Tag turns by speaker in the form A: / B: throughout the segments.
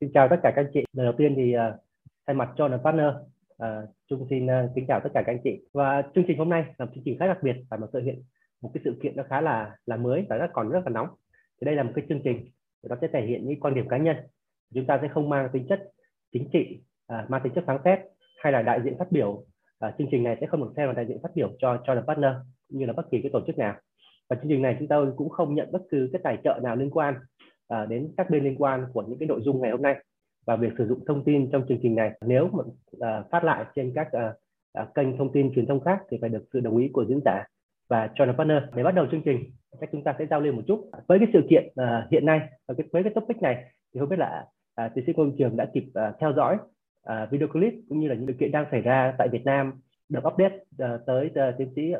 A: Xin chào tất cả các anh chị. Lần đầu tiên thì uh, thay mặt cho Partner, uh, Trung xin uh, kính chào tất cả các anh chị. Và chương trình hôm nay là một chương trình khá đặc biệt và một sự hiện một cái sự kiện nó khá là là mới và rất còn rất là nóng. Thì đây là một cái chương trình nó sẽ thể hiện những quan điểm cá nhân. Chúng ta sẽ không mang tính chất chính trị, uh, mang tính chất phán xét hay là đại diện phát biểu. Uh, chương trình này sẽ không được xem là đại diện phát biểu cho cho Partner cũng như là bất kỳ cái tổ chức nào. Và chương trình này chúng tôi cũng không nhận bất cứ cái tài trợ nào liên quan à, đến các bên liên quan của những cái nội dung ngày hôm nay và việc sử dụng thông tin trong chương trình này. Nếu mà à, phát lại trên các à, à, kênh thông tin truyền thông khác thì phải được sự đồng ý của diễn giả và channel partner. Để bắt đầu chương trình chắc chúng ta sẽ giao lưu một chút. Với cái sự kiện à, hiện nay và cái với cái topic này thì không biết là à, tiến sĩ công trường đã kịp à, theo dõi à, video clip cũng như là những sự kiện đang xảy ra tại Việt Nam được update à, tới à, tiến sĩ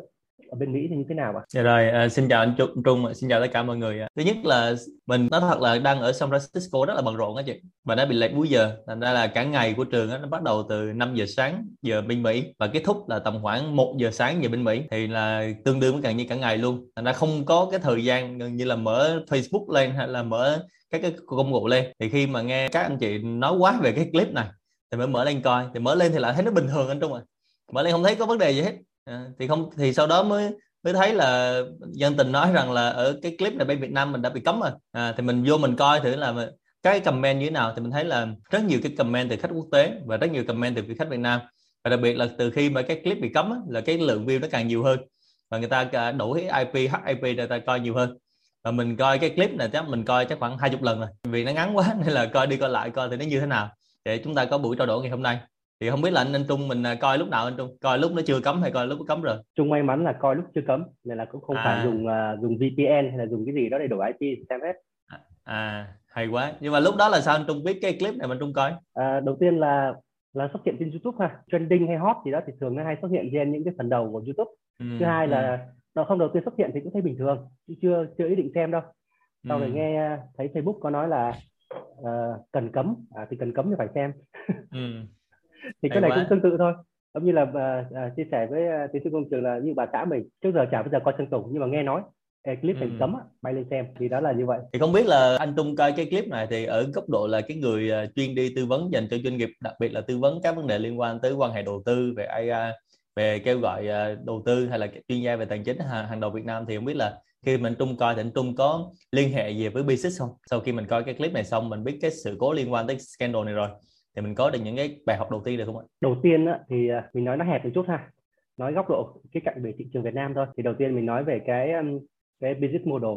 A: ở bên Mỹ thì như thế nào ạ?
B: Dạ rồi, uh, xin chào anh Trung, Trung, xin chào tất cả mọi người. Thứ nhất là mình nói thật là đang ở San Francisco rất là bận rộn á chị và nó bị lệch múi giờ, thành ra là cả ngày của trường đó, nó bắt đầu từ 5 giờ sáng giờ bên Mỹ và kết thúc là tầm khoảng 1 giờ sáng giờ bên Mỹ thì là tương đương với gần như cả ngày luôn. Thành ra không có cái thời gian gần như là mở Facebook lên hay là mở các cái công cụ lên thì khi mà nghe các anh chị nói quá về cái clip này thì mới mở lên coi thì mở lên thì lại thấy nó bình thường anh Trung ạ. À. Mở lên không thấy có vấn đề gì hết à, thì không thì sau đó mới mới thấy là dân tình nói rằng là ở cái clip này bên Việt Nam mình đã bị cấm rồi. À, thì mình vô mình coi thử là cái comment như thế nào. Thì mình thấy là rất nhiều cái comment từ khách quốc tế và rất nhiều comment từ khách Việt Nam. Và đặc biệt là từ khi mà cái clip bị cấm á, là cái lượng view nó càng nhiều hơn. Và người ta đủ cái IP HIP để ta coi nhiều hơn. Và mình coi cái clip này chắc mình coi chắc khoảng hai chục lần rồi. Vì nó ngắn quá nên là coi đi coi lại coi thì nó như thế nào. Để chúng ta có buổi trao đổi ngày hôm nay thì không biết là anh anh Trung mình à, coi lúc nào anh Trung? Coi lúc nó chưa cấm hay coi lúc nó cấm rồi?
A: Trung may mắn là coi lúc chưa cấm nên là cũng không à. phải dùng uh, dùng VPN hay là dùng cái gì đó để đổi IP xem hết.
B: À, à hay quá. Nhưng mà lúc đó là sao anh Trung biết cái clip này mà Trung coi?
A: À, đầu tiên là là xuất hiện trên YouTube ha. Trending hay hot gì đó thì thường nó hay xuất hiện trên những cái phần đầu của YouTube. Ừ, thứ hai ừ. là nó không đầu tiên xuất hiện thì cũng thấy bình thường chưa chưa ý định xem đâu. Sau ừ. rồi nghe à, thấy Facebook có nói là uh, cần cấm. À, thì cần cấm thì phải xem. Ừ thì cái này quá. cũng tương tự thôi giống như là uh, chia sẻ với uh, tiến sĩ công trường là như bà xã mình trước giờ chả bao giờ coi chân tùng nhưng mà nghe nói cái clip ừ. cấm bay lên xem thì đó là như vậy
B: thì không biết là anh Trung coi cái clip này thì ở góc độ là cái người chuyên đi tư vấn dành cho doanh nghiệp đặc biệt là tư vấn các vấn đề liên quan tới quan hệ đầu tư về AI về kêu gọi đầu tư hay là chuyên gia về tài chính hàng đầu Việt Nam thì không biết là khi mình Trung coi thì anh Trung có liên hệ gì với business không sau khi mình coi cái clip này xong mình biết cái sự cố liên quan tới scandal này rồi thì mình có được những cái bài học đầu tiên được không ạ?
A: Đầu tiên á, thì à, mình nói nó hẹp một chút ha, nói góc độ cái cạnh về thị trường Việt Nam thôi. Thì đầu tiên mình nói về cái cái business model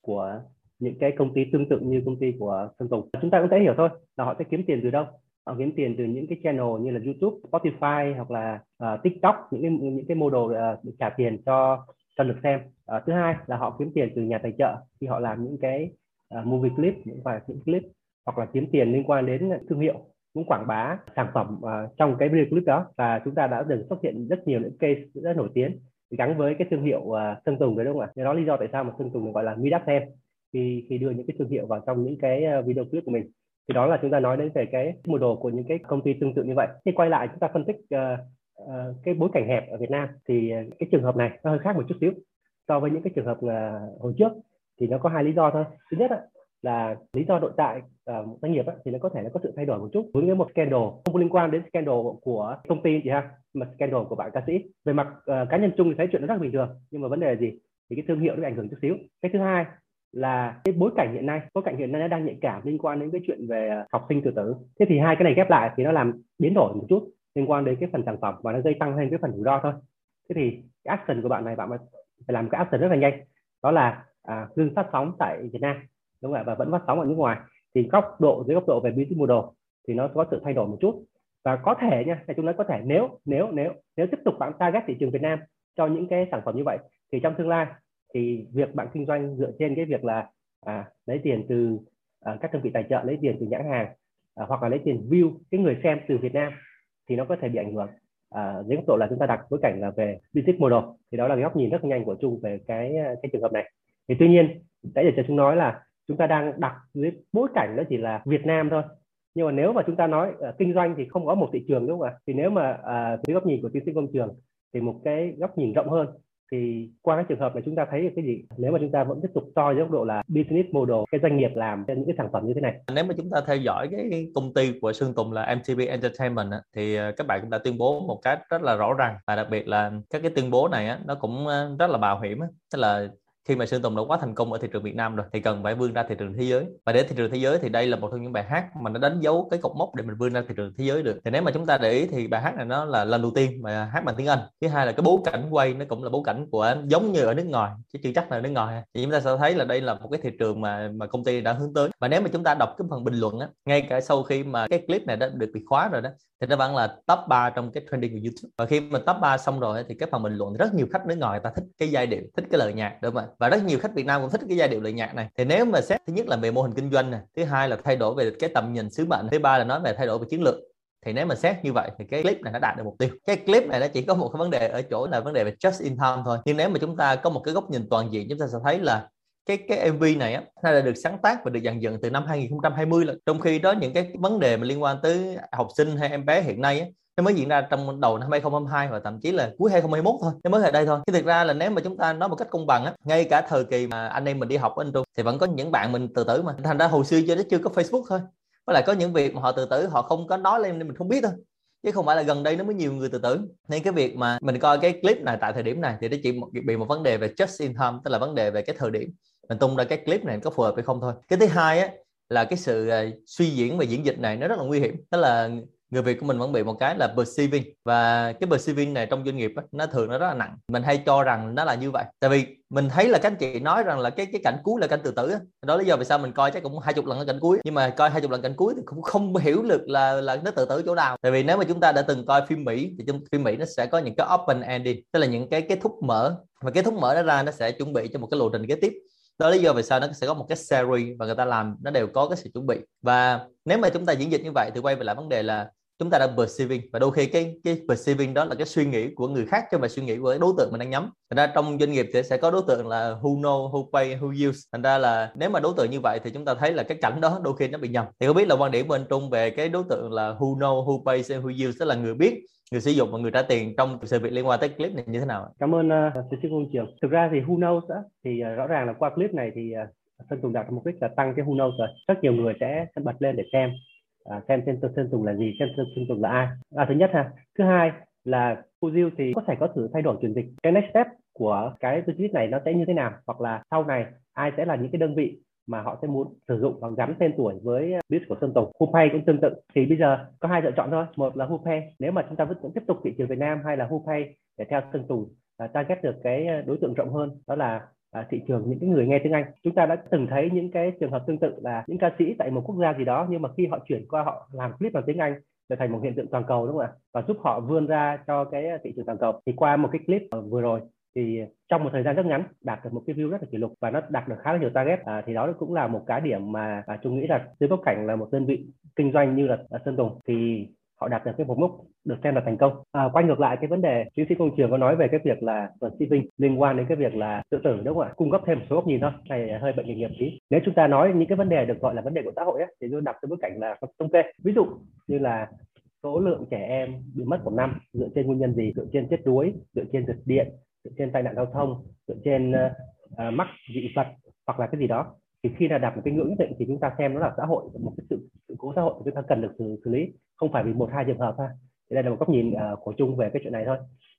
A: của những cái công ty tương tự như công ty của Sơn Tùng. Chúng ta cũng thể hiểu thôi là họ sẽ kiếm tiền từ đâu? Họ kiếm tiền từ những cái channel như là YouTube, Spotify hoặc là uh, TikTok, những cái những cái model uh, trả tiền cho cho lượt xem. Uh, thứ hai là họ kiếm tiền từ nhà tài trợ khi họ làm những cái uh, movie clip, những vài những clip hoặc là kiếm tiền liên quan đến thương hiệu cũng quảng bá sản phẩm uh, trong cái video clip đó và chúng ta đã được xuất hiện rất nhiều những case rất nổi tiếng gắn với cái thương hiệu uh, Sơn Tùng đấy đúng không ạ? Đó lý do tại sao mà Sơn Tùng được gọi là Midas Thêm khi khi đưa những cái thương hiệu vào trong những cái ờ, video clip của mình thì đó là chúng ta nói đến về cái mô đồ của những cái công ty tương tự như vậy. Khi quay lại chúng ta phân tích uh, uh, cái bối cảnh hẹp ở Việt Nam thì cái trường hợp này nó hơi khác một chút xíu so với những cái trường hợp uh, hồi trước thì nó có hai lý do thôi. Thứ nhất là lý do nội tại uh, một doanh nghiệp ấy, thì nó có thể nó có sự thay đổi một chút. Với một scandal không liên quan đến scandal của công ty chị ha mà scandal của bạn ca sĩ. Về mặt uh, cá nhân chung thì thấy chuyện nó rất bình thường nhưng mà vấn đề là gì? Thì cái thương hiệu nó bị ảnh hưởng chút xíu. Cái thứ hai là cái bối cảnh hiện nay bối cảnh hiện nay nó đang nhạy cảm liên quan đến cái chuyện về học sinh tự tử. Thế thì hai cái này ghép lại thì nó làm biến đổi một chút liên quan đến cái phần sản phẩm và nó gây tăng lên cái phần rủi ro thôi. Thế thì cái action của bạn này bạn phải làm cái action rất là nhanh. Đó là à, ngưng phát sóng tại Việt Nam đúng không ạ? Và vẫn phát sóng ở nước ngoài. Thì góc độ dưới góc độ về business model thì nó có sự thay đổi một chút. Và có thể nha chúng nói có thể nếu nếu nếu nếu tiếp tục bạn target thị trường Việt Nam cho những cái sản phẩm như vậy thì trong tương lai thì việc bạn kinh doanh dựa trên cái việc là à, lấy tiền từ à, các đơn vị tài trợ lấy tiền từ nhãn hàng à, hoặc là lấy tiền view cái người xem từ Việt Nam thì nó có thể bị ảnh hưởng. À, dưới góc độ là chúng ta đặt bối cảnh là về business model thì đó là cái góc nhìn rất nhanh của chung về cái à, cái trường hợp này. Thì tuy nhiên nãy giờ chúng nói là chúng ta đang đặt dưới bối cảnh đó chỉ là Việt Nam thôi. Nhưng mà nếu mà chúng ta nói uh, kinh doanh thì không có một thị trường đúng không ạ? Thì nếu mà uh, dưới góc nhìn của tiến sĩ công trường thì một cái góc nhìn rộng hơn. Thì qua các trường hợp này chúng ta thấy được cái gì? Nếu mà chúng ta vẫn tiếp tục soi dưới góc độ là business model cái doanh nghiệp làm những cái sản phẩm như thế này.
B: Nếu mà chúng ta theo dõi cái công ty của Sơn Tùng là MTV Entertainment thì ờ, các bạn cũng đã tuyên bố một cách rất là rõ ràng. Và đặc biệt là các cái tuyên bố này nó cũng ờ, rất là bảo hiểm tức là khi mà Sơn Tùng đã quá thành công ở thị trường Việt Nam rồi, thì cần phải vươn ra thị trường thế giới. Và để thị trường thế giới thì đây là một trong những bài hát mà nó đánh dấu cái cột mốc để mình vươn ra thị trường thế giới được. Thì nếu mà chúng ta để ý thì bài hát này nó là lần đầu tiên mà hát bằng tiếng Anh. Thứ hai là cái bối cảnh quay nó cũng là bối cảnh của giống như ở nước ngoài, chứ chưa chắc là nước ngoài. Thì chúng ta sẽ thấy là đây là một cái thị trường mà mà công ty đã hướng tới. Và nếu mà chúng ta đọc cái phần bình luận á, ngay cả sau khi mà cái clip này đã được bị khóa rồi đó, thì nó vẫn là top 3 trong cái trending của YouTube. Và khi mà top 3 xong rồi thì cái phần bình luận rất nhiều khách nước ngoài ta thích cái giai điệu, thích cái lời nhạc đúng không ạ và rất nhiều khách Việt Nam cũng thích cái giai điệu lời nhạc này. Thì nếu mà xét thứ nhất là về mô hình kinh doanh này thứ hai là thay đổi về cái tầm nhìn sứ mệnh, thứ ba là nói về thay đổi về chiến lược. Thì nếu mà xét như vậy thì cái clip này nó đạt được mục tiêu. Cái clip này nó chỉ có một cái vấn đề ở chỗ là vấn đề về just in time thôi. Nhưng nếu mà chúng ta có một cái góc nhìn toàn diện, chúng ta sẽ thấy là cái cái MV này á, nó đã được sáng tác và được dàn dựng từ năm 2020 là trong khi đó những cái vấn đề mà liên quan tới học sinh hay em bé hiện nay á nó mới diễn ra trong đầu năm 2022 và thậm chí là cuối 2021 thôi. Nó mới ở đây thôi. Chứ thực ra là nếu mà chúng ta nói một cách công bằng á, ngay cả thời kỳ mà anh em mình đi học ở anh Trung thì vẫn có những bạn mình tự tử mà. Thành ra hồi xưa cho nó chưa có Facebook thôi. Với lại có những việc mà họ tự tử, họ không có nói lên nên mình không biết thôi. Chứ không phải là gần đây nó mới nhiều người tự tử. Nên cái việc mà mình coi cái clip này tại thời điểm này thì nó chỉ bị một vấn đề về just in time, tức là vấn đề về cái thời điểm. Mình tung ra cái clip này có phù hợp hay không thôi. Cái thứ hai á, là cái sự ờ, suy diễn và diễn dịch này nó rất là nguy hiểm. Tức là người Việt của mình vẫn bị một cái là perceiving. Và cái perceiving này trong doanh nghiệp á, nó thường nó rất là nặng. Mình hay cho rằng nó là như vậy. Tại vì mình thấy là các anh chị nói rằng là cái cái cảnh cuối là cảnh tự tử á. đó lý do vì sao mình coi chắc cũng hai chục lần cái cảnh cuối. Nhưng mà coi hai chục lần cảnh cuối thì cũng không hiểu được là là nó tự tử chỗ nào. Tại vì nếu mà chúng ta đã từng coi phim Mỹ thì trong phim Mỹ nó sẽ có những cái open ending tức là những cái kết thúc mở. Và kết thúc mở đó ra nó sẽ chuẩn bị cho một cái lộ trình kế tiếp đó là lý do vì sao nó sẽ có một cái series và người ta làm, nó đều có cái sự chuẩn bị. Và nếu mà chúng ta diễn dịch như vậy thì quay về lại vấn đề là chúng ta đã perceiving. Và đôi khi cái cái perceiving đó là cái suy nghĩ của người khác chứ mà suy nghĩ của đối tượng mình đang nhắm. Thành ra trong doanh nghiệp thì sẽ có đối tượng là who know, who pay, who use. Thành ra là nếu mà đối tượng như vậy thì chúng ta thấy là cái cảnh đó đôi khi nó bị nhầm. Thì không biết là quan điểm bên trung về cái đối tượng là who know, who pay and who use tức là người biết người sử dụng và người trả tiền trong sự việc liên quan tới clip này như thế nào
A: cảm ơn uh, tiến sĩ công trường. Thực ra thì who knows đó, thì uh, rõ ràng là qua clip này thì uh, Sơn Tùng đạt mục đích là tăng cái who knows rồi. Rất nhiều người sẽ, sẽ bật lên để xem à, xem xem Sơn Tùng là gì xem Sơn Tùng là ai. À, thứ nhất ha thứ hai là Fujil thì có thể có thử thay đổi chuyển dịch. Cái next step của cái business này nó sẽ như thế nào? Hoặc là sau này ai sẽ là những cái đơn vị mà họ sẽ muốn sử dụng và gắn tên tuổi với business của Sơn Tùng. Hupay cũng tương tự. Thì bây giờ có hai lựa chọn thôi. Một là Hupay nếu mà chúng ta vẫn tiếp tục thị trường Việt Nam hay là Hupay để theo Sơn Tùng ta à, target được cái à, đối tượng rộng hơn đó là À, thị trường những cái người nghe tiếng Anh chúng ta đã từng thấy những cái trường hợp tương tự là những ca sĩ tại một quốc gia gì đó nhưng mà khi họ chuyển qua họ làm clip bằng tiếng Anh trở thành một hiện tượng toàn cầu đúng không ạ và giúp họ vươn ra cho cái à, thị trường toàn cầu thì qua một cái clip vừa rồi thì ờ, trong một thời gian rất ngắn đạt được một cái view rất là kỷ lục và nó đạt được khá là nhiều target à, thì đó cũng là một cái điểm mà à, chúng nghĩ là dưới bối cảnh là một đơn vị kinh doanh như là, à, Sơn Tùng thì họ đạt được cái mục mốc được xem là thành công. À, quay ngược lại cái vấn đề tiến sĩ công trường có nói về cái việc là receiving liên quan đến cái việc là tự tử đúng không ạ? Cung cấp thêm một số góc nhìn thôi, này hơi bệnh nghề nghiệp tí. Nếu chúng ta nói những cái vấn đề được gọi là vấn đề của xã hội á, thì tôi đặt cái bối cảnh là thống kê. Ví dụ như là số lượng trẻ em bị mất một năm dựa trên nguyên nhân gì? Dựa trên chết đuối, dựa trên giật điện, dựa trên tai nạn giao thông, dựa trên uh, mắc dị vật hoặc là cái gì đó. Thì khi là đạt một cái ngưỡng nhất định thì chúng ta xem nó là xã hội một cái sự sự cố xã hội chúng ta cần được xử, xử lý. Không phải vì một hai trường hợp ha thì đây là một góc nhìn uh, của Trung về cái chuyện này thôi.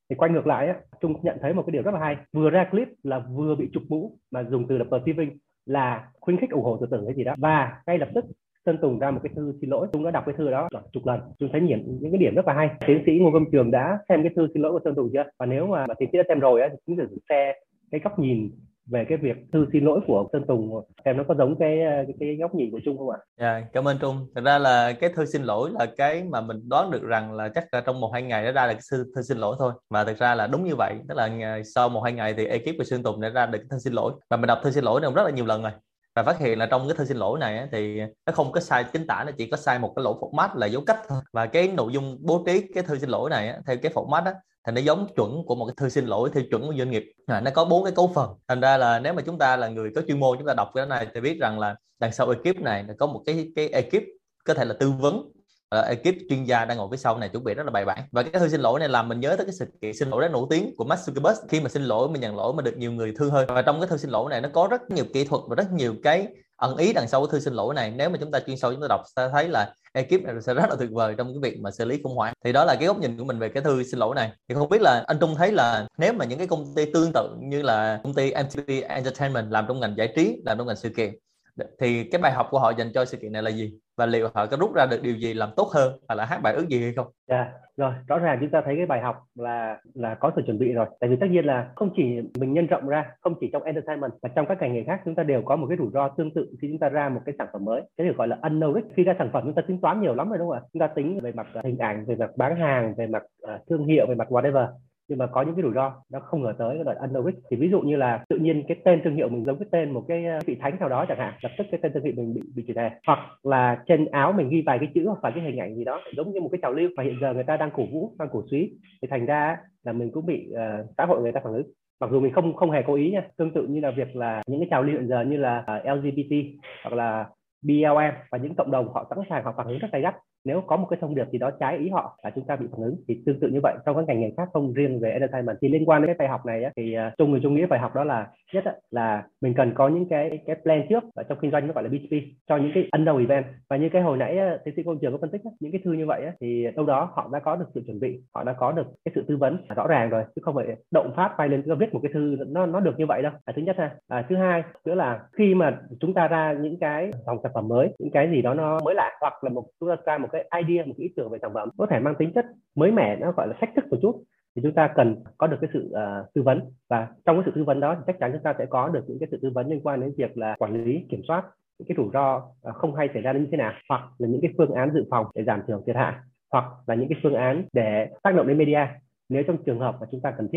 A: Thì quay ngược lại á, Trung nhận thấy một cái điều rất là hay. Vừa ra clip là vừa bị chụp mũ mà dùng từ là perceiving là khuyến khích ủng hộ tự tử hay gì đó. Và ngay lập tức Sơn Tùng ra một cái thư xin lỗi Trung đã đọc cái thư đó chục lần Trung thấy những những cái điểm rất là hay tiến sĩ Ngô Văn Trường đã xem cái thư xin lỗi của Sơn Tùng chưa và nếu mà, mà tiến sĩ đã xem rồi á thì chúng ta sẽ cái góc nhìn về cái việc thư xin lỗi của Sơn Tùng xem nó có giống cái cái, cái góc nhìn của Trung không ạ?
B: Dạ, yeah, cảm ơn Trung. Thật ra là cái thư xin lỗi là cái mà mình đoán được rằng là chắc là trong một hai ngày nó ra được cái thư, thư xin lỗi thôi. Mà thực ra là đúng như vậy, tức là sau một hai ngày thì ekip của Sơn Tùng đã ra được cái thư xin lỗi. Và mình đọc thư xin lỗi này rất là nhiều lần rồi và phát hiện là trong cái thư xin lỗi này thì nó không có sai chính tả nó chỉ có sai một cái lỗi format là dấu cách thôi. Và cái nội dung bố trí cái thư xin lỗi này theo cái format đó thì nó giống chuẩn của một cái thư xin lỗi theo chuẩn của doanh nghiệp. À, nó có bốn cái cấu phần. Thành ra là nếu mà chúng ta là người có chuyên môn chúng ta đọc cái này thì biết rằng là đằng sau ekip này là có một cái cái ekip có thể là tư vấn uh, ekip chuyên gia đang ngồi phía sau này chuẩn bị rất là bài bản. Và cái thư xin lỗi này làm mình nhớ tới cái sự kiện xin lỗi rất nổi tiếng của Mark Zuckerberg. Khi mà xin lỗi mình nhận lỗi mà được nhiều người thương hơn. Và trong cái thư xin lỗi này nó có rất nhiều kỹ thuật và rất nhiều cái ẩn ý đằng sau cái thư xin lỗi này. Nếu mà chúng ta chuyên sâu chúng ta đọc sẽ thấy là ekip này sẽ rất là tuyệt vời trong cái việc mà xử lý khủng hoảng. Thì đó là cái góc nhìn của mình về cái thư xin lỗi này. Thì không biết là anh Trung thấy là nếu mà những cái công ty tương tự như là công ty MTV Entertainment làm trong ngành giải trí làm trong ngành sự kiện thì cái bài học của họ dành cho sự kiện này là gì và liệu họ có rút ra được điều gì làm tốt hơn hoặc là hát bài ước gì hay không?
A: Dạ, yeah. rồi rõ ràng chúng ta thấy cái bài học là là có sự chuẩn bị rồi. Tại vì tất nhiên là không chỉ mình nhân rộng ra, không chỉ trong entertainment mà trong các ngành nghề khác chúng ta đều có một cái rủi ro tương tự khi chúng ta ra một cái sản phẩm mới. Cái được gọi là unknown risk. Khi ra sản phẩm chúng ta tính toán nhiều lắm rồi đúng không ạ? Chúng ta tính về mặt à, hình ảnh, về mặt bán hàng, về mặt à, thương hiệu, về mặt whatever nhưng mà có những cái rủi ro nó không ngờ tới cái đoạn unknown thì ví dụ như là tự nhiên cái tên thương hiệu mình giống cái tên một cái ờ, vị thánh nào đó chẳng hạn lập tức cái tên thương hiệu mình bị bị chỉ đề hoặc là trên áo mình ghi vài cái chữ hoặc vài cái hình ảnh gì đó giống như một cái trào lưu mà hiện giờ người ta đang cổ vũ đang cổ suý. Thì thành ra là mình cũng bị uh, xã hội người ta phản ứng. Mặc dù mình không không hề cố ý nha tương tự như là việc là những cái trào lưu hiện giờ như là ờ, uh, LGBT hoặc là BLM và những cộng đồng họ sẵn sàng họ phản ứng rất gay gắt nếu có một cái thông điệp gì đó trái ý họ là chúng ta bị phản ứng thì tương tự như vậy. Trong các ngành nghề khác không riêng về entertainment. Thì liên quan đến cái bài học này á, thì à, uh, chung người chung nghĩa bài học đó là nhất á, là mình cần có những cái cái plan trước ở trong kinh doanh nó gọi là B2B cho những cái unknown event. Và như cái hồi nãy tiến sĩ công trường có phân tích á, những cái thư như vậy á, thì đâu đó họ đã có được sự chuẩn bị họ đã có được cái sự tư vấn rõ ràng rồi chứ không phải động phát bay lên viết một cái thư nó nó được như vậy đâu. À, thứ nhất ha. À, thứ hai nữa là khi mà chúng ta ra những cái dòng sản phẩm mới những cái gì đó nó mới lạ hoặc là một chúng ta ra một cái idea một cái ý tưởng về sản phẩm có thể mang tính chất mới mẻ nó gọi là thách thức một chút thì chúng ta cần có được cái sự uh, tư vấn. Và trong cái sự tư vấn đó thì chắc chắn chúng ta sẽ có được những cái sự tư vấn liên quan đến việc là quản lý kiểm soát những cái rủi ro uh, không hay xảy ra như thế nào hoặc là những cái phương án dự phòng để giảm thiểu thiệt hại hoặc là những cái phương án để tác động đến media. Nếu trong trường hợp mà chúng ta cần thiết